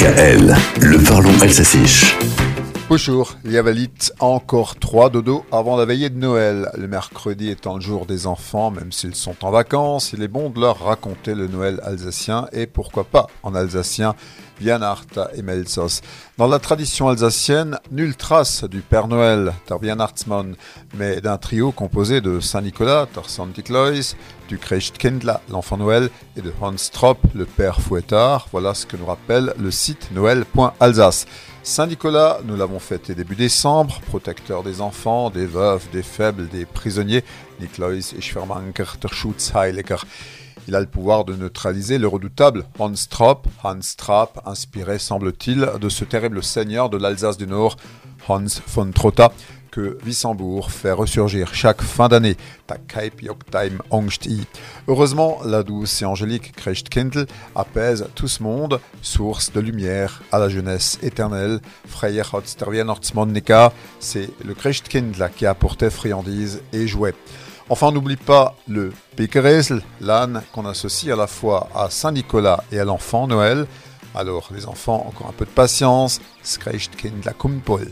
DKL, le parlons alsacien. Bonjour, Yavalit, encore trois dodo avant la veillée de Noël. Le mercredi étant le jour des enfants, même s'ils sont en vacances, il est bon de leur raconter le Noël alsacien et pourquoi pas en alsacien Vianart et Melsos. Dans la tradition alsacienne, nulle trace du Père Noël, der Vianartsmann, mais d'un trio composé de Saint-Nicolas, der Santiklois, du Christkindla, l'enfant Noël, et de Hans Trop, le Père Fouettard. Voilà ce que nous rappelle le site noël.alsace. Saint-Nicolas, nous l'avons fêté début décembre, protecteur des enfants, des veuves, des faibles, des prisonniers. Niklois et Schwermanker, der Schutzheiliger. Il a le pouvoir de neutraliser le redoutable Hans Trop, Hans Trapp, inspiré, semble-t-il, de ce terrible seigneur de l'Alsace du Nord, Hans von Trotta, que Wissembourg fait ressurgir chaque fin d'année. Heureusement, la douce et angélique Christkindl apaise tout ce monde, source de lumière à la jeunesse éternelle. C'est le Christkindl qui apportait friandises et jouets. Enfin, n'oublie pas le Pikeresl, l'âne qu'on associe à la fois à Saint-Nicolas et à l'enfant Noël. Alors, les enfants, encore un peu de patience. La Kumpol.